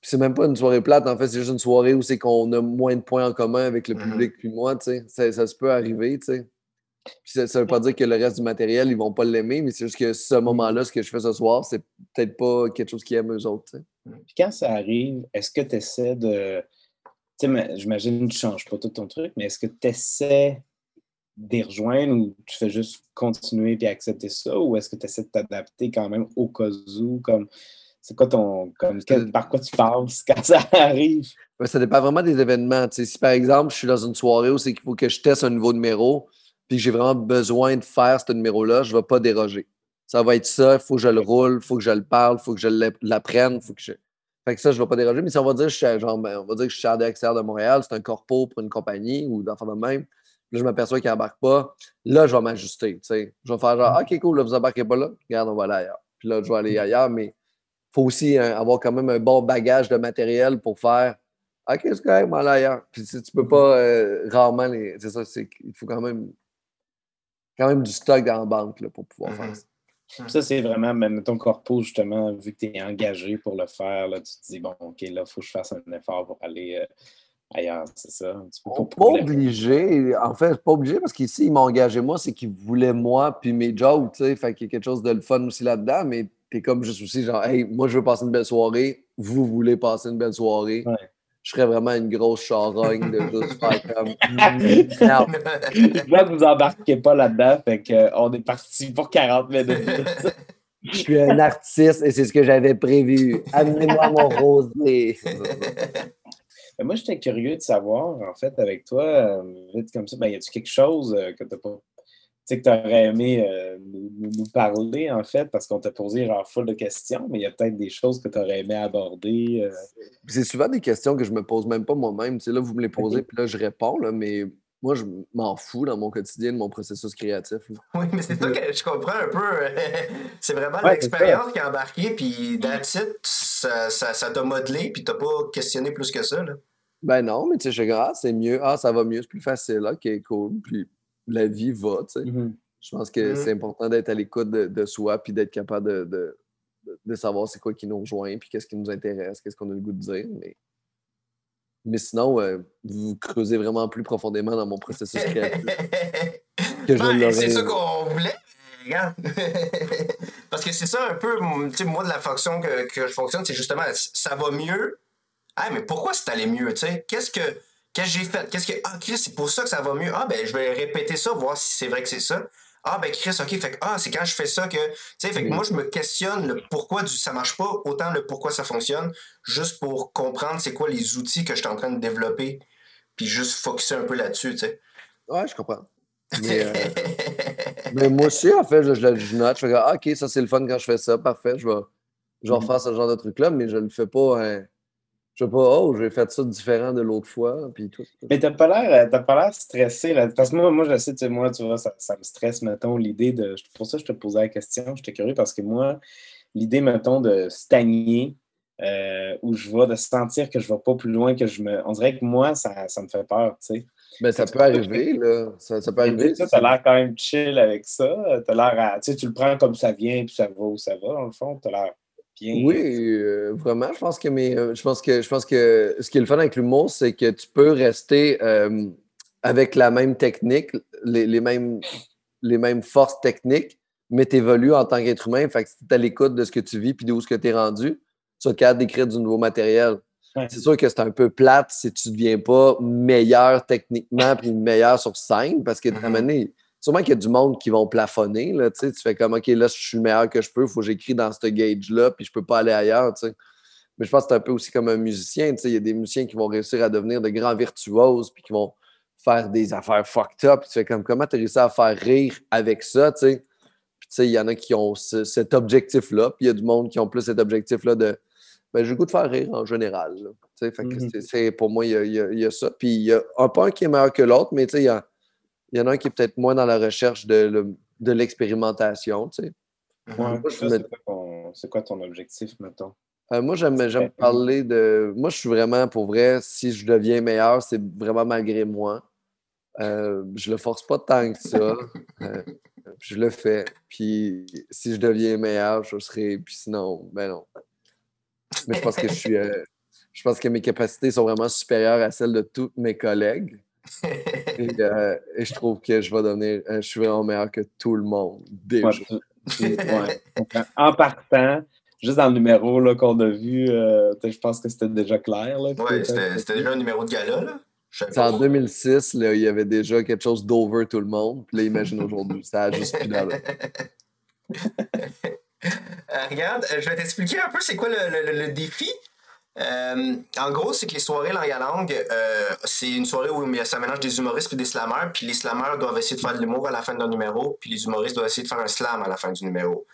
Puis c'est même pas une soirée plate, en fait, c'est juste une soirée où c'est qu'on a moins de points en commun avec le Mhm. public puis moi, tu sais. Ça, ça se peut arriver, tu sais. Puis ça, ça veut pas dire que le reste du matériel, ils vont pas l'aimer, mais c'est juste que ce moment-là, ce que je fais ce soir, c'est peut-être pas quelque chose qu'ils aiment eux autres, tu sais. Puis quand ça arrive, est-ce que tu essaies de. Tu sais, mais j'imagine que tu ne changes pas tout ton truc, mais est-ce que tu essaies d'y rejoindre ou tu fais juste continuer et accepter ça ou est-ce que tu essaies de t'adapter quand même au cas où? Comme, c'est quoi ton. Comme, quel- par quoi tu passes quand ça arrive? Ben, ça dépend vraiment des événements. Si par exemple, je suis dans une soirée où c'est qu'il faut que je teste un nouveau numéro, puis que j'ai vraiment besoin de faire ce numéro-là, je ne vais pas déroger. Ça va être ça, il faut que je le roule, il faut que je le parle, il faut que je l'ap- l'apprenne, faut que je. Fait que ça, je ne vais pas déroger. Mais si on va dire, je suis, à- genre, ben, on va dire que je suis extérieur de Montréal, c'est un corpo pour une compagnie ou d'enfants de même. Là, je m'aperçois qu'il n'embarque pas. Là, je vais m'ajuster. Je vais faire genre, OK, cool, là, vous embarquez pas là. Regarde, on va aller ailleurs. Puis là, je vais aller ailleurs, mais il faut aussi hein, avoir quand même un bon bagage de matériel pour faire OK, c'est correct, on va aller ailleurs. Puis tu, tu peux pas euh, rarement les. C'est ça, c'est qu'il faut quand même quand même du stock dans la banque là, pour pouvoir faire Mhm. ça. Ça, c'est vraiment, ben, mettons, corpo, justement, vu que tu es engagé pour le faire, là, tu te dis, bon, OK, là, il faut que je fasse un effort pour aller euh, ailleurs, c'est ça? Pas, obligé. En fait, pas obligé parce qu'ici, ils m'ont engagé moi, c'est qu'ils voulaient moi puis mes jobs, tu sais. Fait qu'il y a quelque chose de le fun aussi là-dedans, mais t'es comme juste aussi genre, hey, moi, je veux passer une belle soirée. Vous voulez passer une belle soirée. Ouais. Je serais vraiment une grosse charogne de juste faire comme. Que vous embarquez pas là-dedans, fait qu'on est parti pour 40 minutes. Je suis un artiste et c'est ce que j'avais prévu. Amenez-moi mon rosé. Mais moi, j'étais curieux de savoir, en fait, avec toi, euh, vite comme ça, ben, y a-tu quelque chose euh, que tu pas. Tu sais, que tu aurais aimé euh, nous, nous- nous parler, en fait, parce qu'on t'a posé genre full de questions, mais il y a peut-être des choses que tu aurais aimé aborder. euh? Puis C'est souvent des questions que je me pose même pas moi-même. Tu sais, là, vous me les posez, puis là, je réponds, là, mais moi, je m'en fous dans mon quotidien de mon processus créatif. là. Oui, mais c'est ça que je comprends un peu. c'est vraiment Ouais, l'expérience qui a embarqué, puis that's it, ça ça- ça t'a modelé, puis t'as pas questionné plus que ça. Là. Ben non, mais tu sais, je suis ah, c'est mieux, ah, ça va mieux, c'est plus facile, ok, cool. Puis la vie va, tu sais. Mhm. Je pense que Mhm. c'est important d'être à l'écoute de, de soi, puis d'être capable de, de, savoir c'est quoi qui nous rejoint, puis qu'est-ce qui nous intéresse, qu'est-ce qu'on a le goût de dire. Mais, mais sinon, euh, vous creusez vraiment plus profondément dans mon processus créatif. Que je Ben, l'aurais- c'est ça qu'on voulait. Regarde. Parce que c'est ça un peu, tu sais, moi, de la fonction que, que je fonctionne, c'est justement, ça va mieux. Ah, mais pourquoi c'est allé mieux, tu sais? Qu'est-ce que, qu'est-ce que j'ai fait? Qu'est-ce que, ah, Chris, c'est pour ça que ça va mieux. Ah, ben, je vais répéter ça, voir si c'est vrai que c'est ça. Ah, ben, Chris, OK, fait que, ah, c'est quand je fais ça que, tu sais, fait que moi, je me questionne le pourquoi du, ça marche pas, autant le pourquoi ça fonctionne, juste pour comprendre c'est quoi les outils que je suis en train de développer, puis juste focuser un peu là-dessus, tu sais. Ouais, je comprends. Mais, euh, mais moi aussi, en fait, je, je, je note. Je fais ah, OK, ça, c'est le fun quand je fais ça. Parfait, je vais, je vais Mhm. refaire ce genre de truc-là, mais je ne le fais pas. hein, je ne fais pas, oh, j'ai fait ça différent de l'autre fois. Puis tout. Mais t'as pas l'air, euh, t'as pas l'air stressé, là. Parce que moi, moi, je sais, tu sais, moi, tu vois, ça, ça me stresse, mettons, l'idée de. Pour ça, je te posais la question. J'étais curieux parce que moi, l'idée, mettons, de stagner, euh, où je vais, de sentir que je vais pas plus loin que je me. On dirait que moi, ça, ça me fait peur, tu sais. Mais ça peut arriver, là. Ça, ça peut arriver. Tu as l'air quand même chill avec ça. T'as l'air à. Tu sais, tu le prends comme ça vient, puis ça va où ça va, dans le fond. T'as l'air bien. Oui, euh, vraiment. Je pense que euh, je pense que je pense que ce qui est le fun avec l'humour, c'est que tu peux rester euh, avec la même technique, les, les mêmes, les mêmes forces techniques, mais tu évolues en tant qu'être humain. Fait que si tu es à l'écoute de ce que tu vis puis d'où ce que tu es rendu, tu vas capable d'écrire du nouveau matériel. Ouais. C'est sûr que c'est un peu plate si tu ne deviens pas meilleur techniquement puis meilleur sur scène parce que moment donné, sûrement qu'il y a du monde qui vont plafonner. Là, tu fais comme OK, là, je suis le meilleur que je peux, il faut que j'écris dans ce gauge-là, puis je peux pas aller ailleurs. tu sais. Mais je pense que c'est un peu aussi comme un musicien. tu sais, Il y a des musiciens qui vont réussir à devenir de grands virtuoses, puis qui vont faire des affaires fucked up. Tu fais comme comment tu réussi à faire rire avec ça, tu sais? Puis tu sais, il y en a qui ont ce- cet objectif-là, puis il y a du monde qui ont plus cet objectif-là de ben, j'ai le goût de faire rire en général. là. Tu sais, fait Mhm. pour moi, il y y a- il y a ça. Puis il y a un un qui est meilleur que l'autre, mais tu sais, il y, a- il y en a un qui est peut-être moins dans la recherche de, le- de l'expérimentation, tu sais. Ouais, me- c'est quoi, ton- c'est quoi ton objectif, mettons? Euh, moi, j'aime, parler de. Moi, je suis vraiment, pour vrai, si je deviens meilleur, c'est vraiment malgré moi. Euh, je le force pas tant que ça. Euh, je le fais. Puis si je deviens meilleur, je serai. Puis sinon, ben non. Mais je pense que je suis. euh, je pense que mes capacités sont vraiment supérieures à celles de tous mes collègues. Et, euh, et je trouve que je vais devenir. euh, je suis vraiment meilleur que tout le monde. Déjà. Ouais, tu- ouais. En partant, juste dans le numéro là, qu'on a vu, euh, je pense que c'était déjà clair. Là, que Ouais, t'étais- c'était déjà un numéro de gala, là. C'est en pas. 2006, là, il y avait déjà quelque chose d'over tout le monde. Puis là, imagine aujourd'hui, ça a juste plus d'allure. Euh, regarde, je vais t'expliquer un peu c'est quoi le, le- le- le défi. Euh, en gros, c'est que les soirées langue à langue, euh, c'est une soirée où il y a- ça mélange des humoristes et des slammers, puis les slammers doivent essayer de faire de l'humour à la fin d'un numéro, puis les humoristes doivent essayer de faire un slam à la fin du numéro.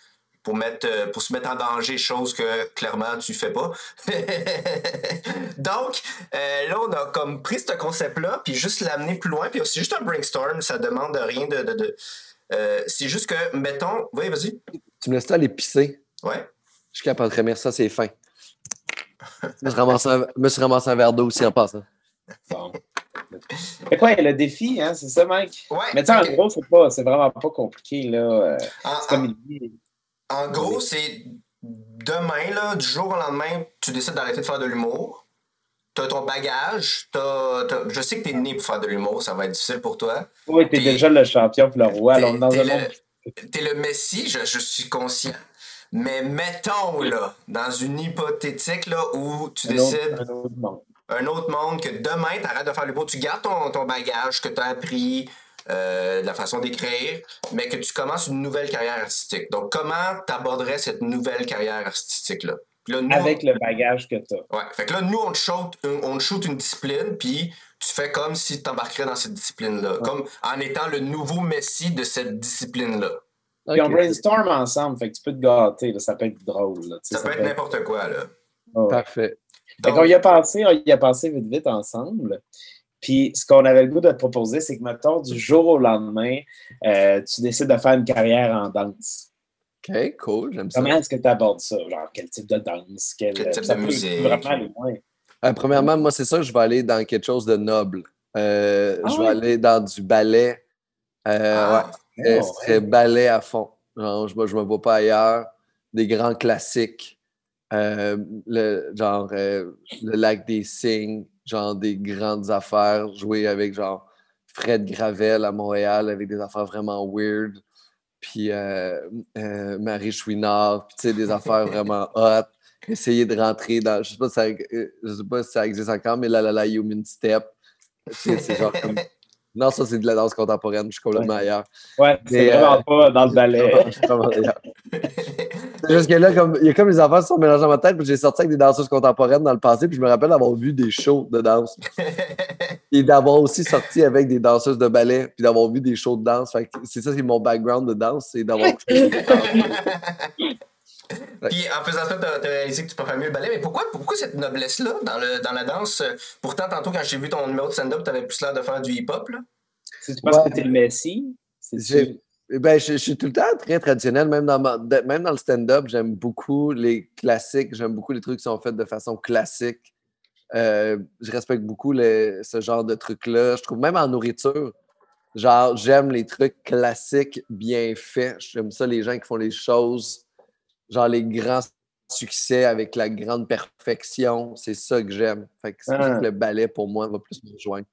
Pour, mettre, euh, pour se mettre en danger, chose que clairement tu fais pas. Donc, là, on a comme pris ce concept-là, puis juste l'amener plus loin, puis c'est juste un brainstorm, ça demande rien de. de- de- c'est juste que, mettons. Oui, vas-y. Tu me laisses aller pisser. Ouais. Je de remercier ça, c'est fin. Je me suis ramassé un, me suis ramassé un verre d'eau aussi en passant. Bon. Fait quoi, le défi, hein, c'est ça, Mike? Ouais. Mais tu sais, en gros, c'est pas, c'est vraiment pas compliqué, là. euh, en- c'est comme il dit. En gros, c'est demain, là, du jour au lendemain, tu décides d'arrêter de faire de l'humour. Tu as ton bagage. t'as- t'as- je sais que tu es né pour faire de l'humour, ça va être difficile pour toi. Oui, t'es T'es- déjà le champion pour le roi. t'es- Alors, dans t'es un le- monde. Tu es le Messi, je, je suis conscient. Mais mettons, là, dans une hypothétique là, où tu un autre- décides un autre monde. un autre monde, que demain, tu arrêtes de faire l'humour, tu gardes ton, ton bagage que tu as appris, euh, la façon d'écrire, mais que tu commences une nouvelle carrière artistique. Donc, comment tu aborderais cette nouvelle carrière artistique-là? Puis là, nous, Avec le bagage que tu as. Ouais. Fait que là, nous, on te shoot, une- on shoot une discipline, puis tu fais comme si tu embarquerais dans cette discipline-là. Comme en étant le nouveau Messi de cette discipline-là. Puis on brainstorm ensemble, fait que tu peux te gâter, là, ça peut être drôle. là, Ça, peut être n'importe quoi, là. Parfait. Fait qu'on y a pensé, on y a pensé vite, vite ensemble. Puis ce qu'on avait le goût de te proposer, c'est que, mettons, du jour au lendemain, euh, tu décides de faire une carrière en danse. OK, cool, j'aime ça. Comment est-ce que tu abordes ça? Genre, quel type de danse? Quel, Quel type ça de peut musique? Vraiment aller loin. Euh, premièrement, moi, c'est ça, je vais aller dans quelque chose de noble. Euh, Ah je vais aller dans du ballet. Euh, Ah, ouais, Oh, ce serait ballet à fond. Genre, je ne me vois pas ailleurs. Des grands classiques. Euh, le, genre euh, le lac des cygnes, genre des grandes affaires. Jouer avec genre Fred Gravel à Montréal avec des affaires vraiment weird. Puis euh, euh, Marie Chouinard, puis tu sais, des affaires vraiment hot. Essayer de rentrer dans. Je sais pas si ça, euh, je sais pas si ça existe encore, mais la la la human step. Tu sais, C'est genre comme. Non, ça, c'est de la danse contemporaine. Je suis complètement ailleurs. Ouais, c'est vraiment euh, pas dans le ballet. C'est juste que là, comme, il y a comme les enfants qui sont mélangés dans ma tête, puis j'ai sorti avec des danseuses contemporaines dans le passé, puis je me rappelle d'avoir vu des shows de danse. Et d'avoir aussi sorti avec des danseuses de ballet, puis d'avoir vu des shows de danse. C'est ça, c'est mon background de danse, c'est d'avoir. Puis en faisant ça, t'as as réalisé que tu préfères mieux le ballet. Mais pourquoi, pourquoi cette noblesse-là dans, le, dans la danse? Pourtant, tantôt, quand j'ai vu ton numéro de stand-up, t'avais plus l'air de faire du hip-hop. là. Tu penses Ouais. que t'es le Messi, J'ai- Ben, je, je suis tout le temps très traditionnel, même dans, ma- de- même dans le stand-up, j'aime beaucoup les classiques, j'aime beaucoup les trucs qui sont faits de façon classique. Euh, je respecte beaucoup ce genre de trucs-là. Je trouve même en nourriture, genre, j'aime les trucs classiques bien faits. J'aime ça, les gens qui font les choses, genre les grands succès avec la grande perfection. C'est ça que j'aime. Fait que Ah. que le ballet, pour moi, va plus me rejoindre.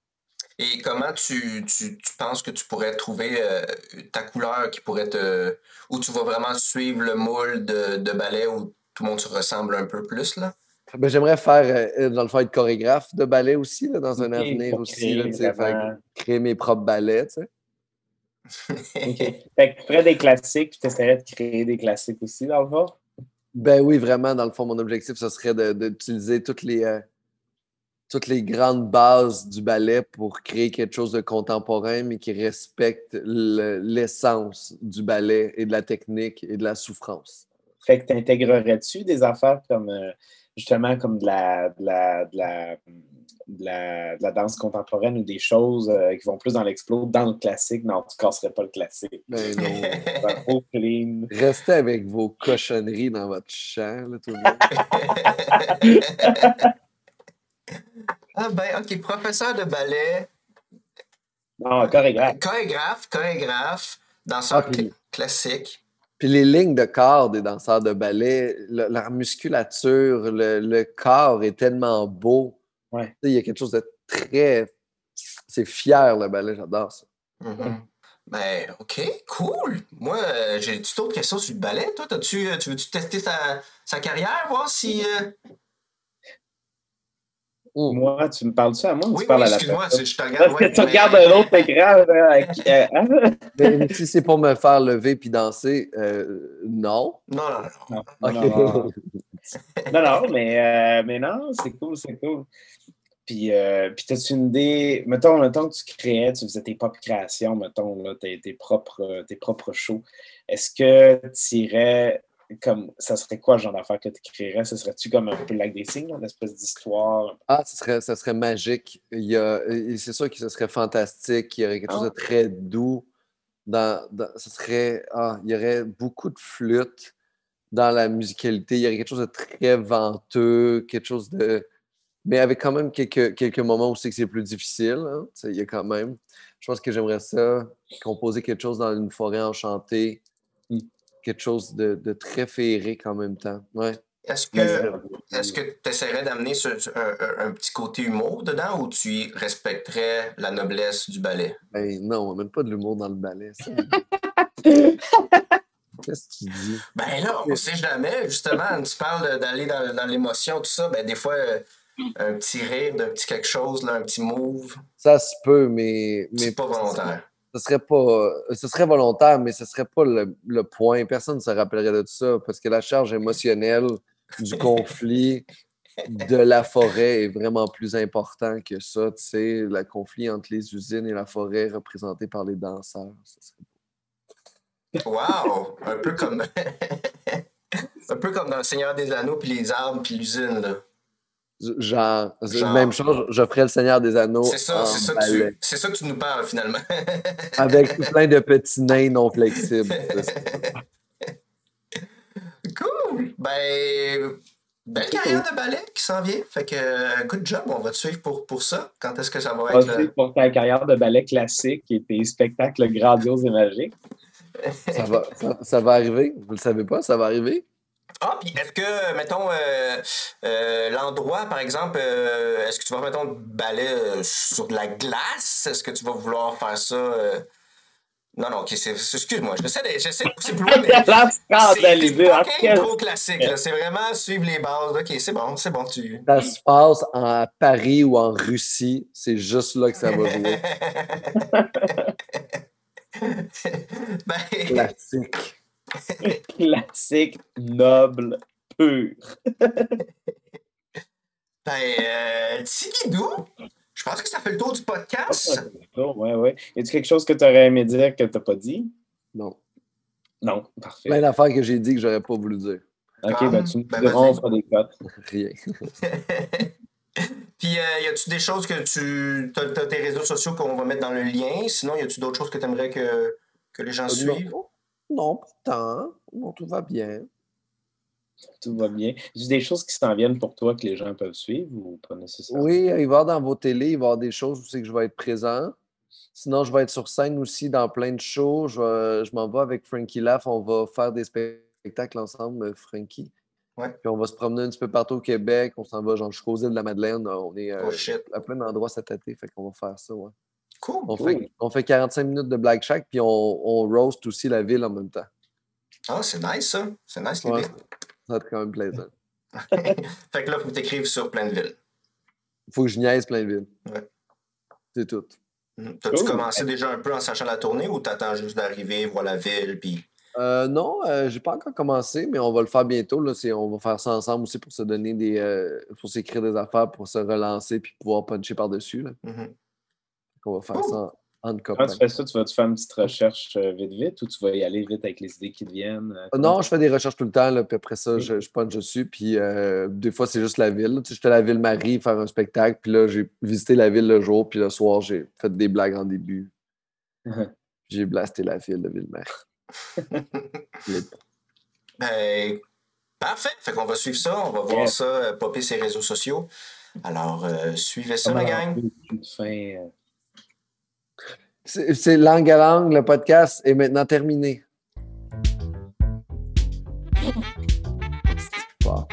Et comment tu, tu, tu penses que tu pourrais trouver euh, ta couleur qui pourrait te. où tu vas vraiment suivre le moule de, de ballet où tout le monde se ressemble un peu plus, là? Ben, J'aimerais faire, euh, dans le fond, être chorégraphe de ballet aussi, là, dans un avenir aussi. créer là, fait créer mes propres ballets, tu sais. OK. Fait que tu ferais des classiques, puis tu essaierais de créer des classiques aussi, dans le fond? Ben oui, vraiment, dans le fond, mon objectif, ce serait d'utiliser toutes les, euh, toutes les grandes bases du ballet pour créer quelque chose de contemporain, mais qui respecte le- l'essence du ballet et de la technique et de la souffrance. Fait que t'intégrerais-tu des affaires comme euh, justement comme de la, de la, de la, de la, de la danse contemporaine ou des choses euh, qui vont plus dans l'explo, dans le classique? Non, tu casserais pas le classique. Ben non. Clean. Restez avec vos cochonneries dans votre champ, là, tout le monde. ah ben, ok, professeur de ballet, Non, chorégraphe. chorégraphe, chorégraphe, danseur Ah, puis- cl- classique. Puis les lignes de corps des danseurs de ballet, le- leur musculature, le, le corps est tellement beau. Ouais. Tu Il y a quelque chose de très. C'est fier, le ballet, j'adore ça. Mhm. Ben, ok, cool. Moi, euh, j'ai tout autre questions sur le ballet? Toi, t'as-tu, euh, tu veux-tu tester sa, sa carrière, voir si. euh, Mm. Moi, tu me parles-tu à moi ou Oui, tu parles oui, à la excuse-moi, je te Parce regarde. que ouais, tu mais- regardes un autre avec, euh, hein? Mais si c'est pour me faire lever puis danser, euh, non. Non, non, non. Non, non, non. Non, non, mais, euh, mais non, c'est cool, c'est cool. Puis, euh, puis as-tu une idée, mettons, mettons que tu créais, tu faisais tes propres créations, mettons, là, tes, tes propres, tes propres shows. Est-ce que tu irais comme, ça serait quoi le genre d'affaire que tu créerais? Ce serait-tu comme un peu like des signes, une espèce d'histoire? Ah, ce serait, ça serait magique. C'est sûr que ce serait fantastique. Il y aurait quelque chose de très doux. Dans, dans- ce serait, ah, il y aurait beaucoup de flûte dans la musicalité. Il y aurait quelque chose de très venteux, quelque chose de. Mais avec quand même quelques, quelques moments où c'est que c'est plus difficile. hein. Il y a quand même. Je pense que j'aimerais ça, composer quelque chose dans une forêt enchantée. Quelque chose de, de très féerique en même temps. Ouais. Est-ce que est-ce que tu essaierais d'amener un, un- un petit côté humour dedans ou tu respecterais la noblesse du ballet? Ben non, on met pas de l'humour dans le ballet. Qu'est-ce que tu dis? Ben là, on sait jamais. Justement, tu parles d'aller dans, dans l'émotion, tout ça. Ben des fois, un petit rire d'un petit quelque chose, là, un petit move, Ça se peut, mais. mais c'est pas volontaire. Ce serait pas. Ce serait volontaire, mais ce serait pas le, le point. Personne ne se rappellerait de ça parce que la charge émotionnelle du conflit de la forêt est vraiment plus important que ça. Tu sais, le conflit entre les usines et la forêt représentée par les danseurs. Ça serait- Wow! Un peu comme. un peu comme dans Le Seigneur des Anneaux, puis les arbres, puis l'usine, là. Genre, Genre. même chose, je ferais le Seigneur des Anneaux. C'est ça, ça, tu, ça que tu nous parles, finalement. Avec plein de petits nains non flexibles. Cool! Ben, belle carrière de ballet qui s'en vient. Fait que, good job, on va te suivre pour, pour ça. Quand est-ce que ça va être? Aussi pour ta carrière de ballet classique et tes spectacles grandioses et magiques. Ça va, ça, ça va arriver. Vous le savez pas, ça va arriver. Ah, puis est-ce que, mettons, euh, euh, l'endroit, par exemple, euh, est-ce que tu vas, mettons, euh, sur de la glace? Est-ce que tu vas vouloir faire ça? Non, non, ok, excuse-moi, j'essaie de, de pousser plus loin, mais. C'est quel- trop classique. C'est vraiment suivre les bases. Ok, c'est bon, c'est bon, tu. Ça se passe en Paris ou en Russie. C'est juste là que ça va jouer. ben, Classique. Classique, noble, pur. ben euh, Tigidou, je pense que ça fait le tour du podcast. Oh, ouais, ouais. Y a-tu quelque chose que tu aurais aimé dire que tu n'as pas dit? Non. Non, parfait. Plein d'affaires que j'ai dit que j'aurais pas voulu dire. ok, Ah, ben tu nous ben, diras, on fera des cotes. Rien. Puis, euh, y a-tu des choses que tu. T'as, t'as tes réseaux sociaux qu'on va mettre dans le lien? Sinon, y a-tu d'autres choses que tu aimerais que, que les gens suivent? Non, pourtant. Non, tout va bien. Tout va bien. Y a des choses qui s'en viennent pour toi que les gens peuvent suivre ou pas nécessairement? Oui, il va y avoir dans vos télés, il va y avoir des choses où c'est que je vais être présent. Sinon, je vais être sur scène aussi dans plein de shows. Je, m'en vais avec Frankie Laff. On va faire des spectacles ensemble, euh, Frankie. Ouais. Puis on va se promener un petit peu partout au Québec. On s'en va genre jusqu'aux îles de la Madeleine. On est euh, Oh à plein d'endroits cet été. Fait qu'on va faire ça, ouais. Cool. On, Cool. fait, on fait 45 minutes de Black Shack, puis on, on roast aussi la ville en même temps. Ah, c'est nice, ça. C'est nice, Ouais, l'idée. ça va être quand même plaisant. fait que là, faut que t'écrives sur plein de villes. Il faut que je niaise plein de villes. Ouais. C'est tout. Mhm. T'as-tu Cool. commencé déjà un peu en sachant la tournée ou t'attends juste d'arriver, voir la ville, puis? Euh, non, euh, j'ai pas encore commencé, mais on va le faire bientôt. Là. C'est- On va faire ça ensemble aussi pour se donner des. euh, pour s'écrire des affaires, pour se relancer puis pouvoir puncher par-dessus. là. Mhm. On va faire Cool. ça en, en Quand tu fais ça, tu vas-tu faire une petite recherche euh, vite, vite ou tu vas y aller vite avec les idées qui te viennent? euh, Non, je fais des recherches tout le temps, là, puis après ça, je, je punch dessus. Puis euh, des fois, c'est juste la ville. Tu sais, J'étais à la Ville-Marie faire un spectacle, puis là, j'ai visité la ville le jour, puis le soir, j'ai fait des blagues en début. Puis J'ai blasté la ville de Ville-Marie. Ben, parfait. Fait qu'on va suivre ça. On va voir Yeah. ça euh, popper ses réseaux sociaux. Alors, euh, suivez ça, Comment la gang. fin, euh, C'est langue à langue, le podcast est maintenant terminé. Wow.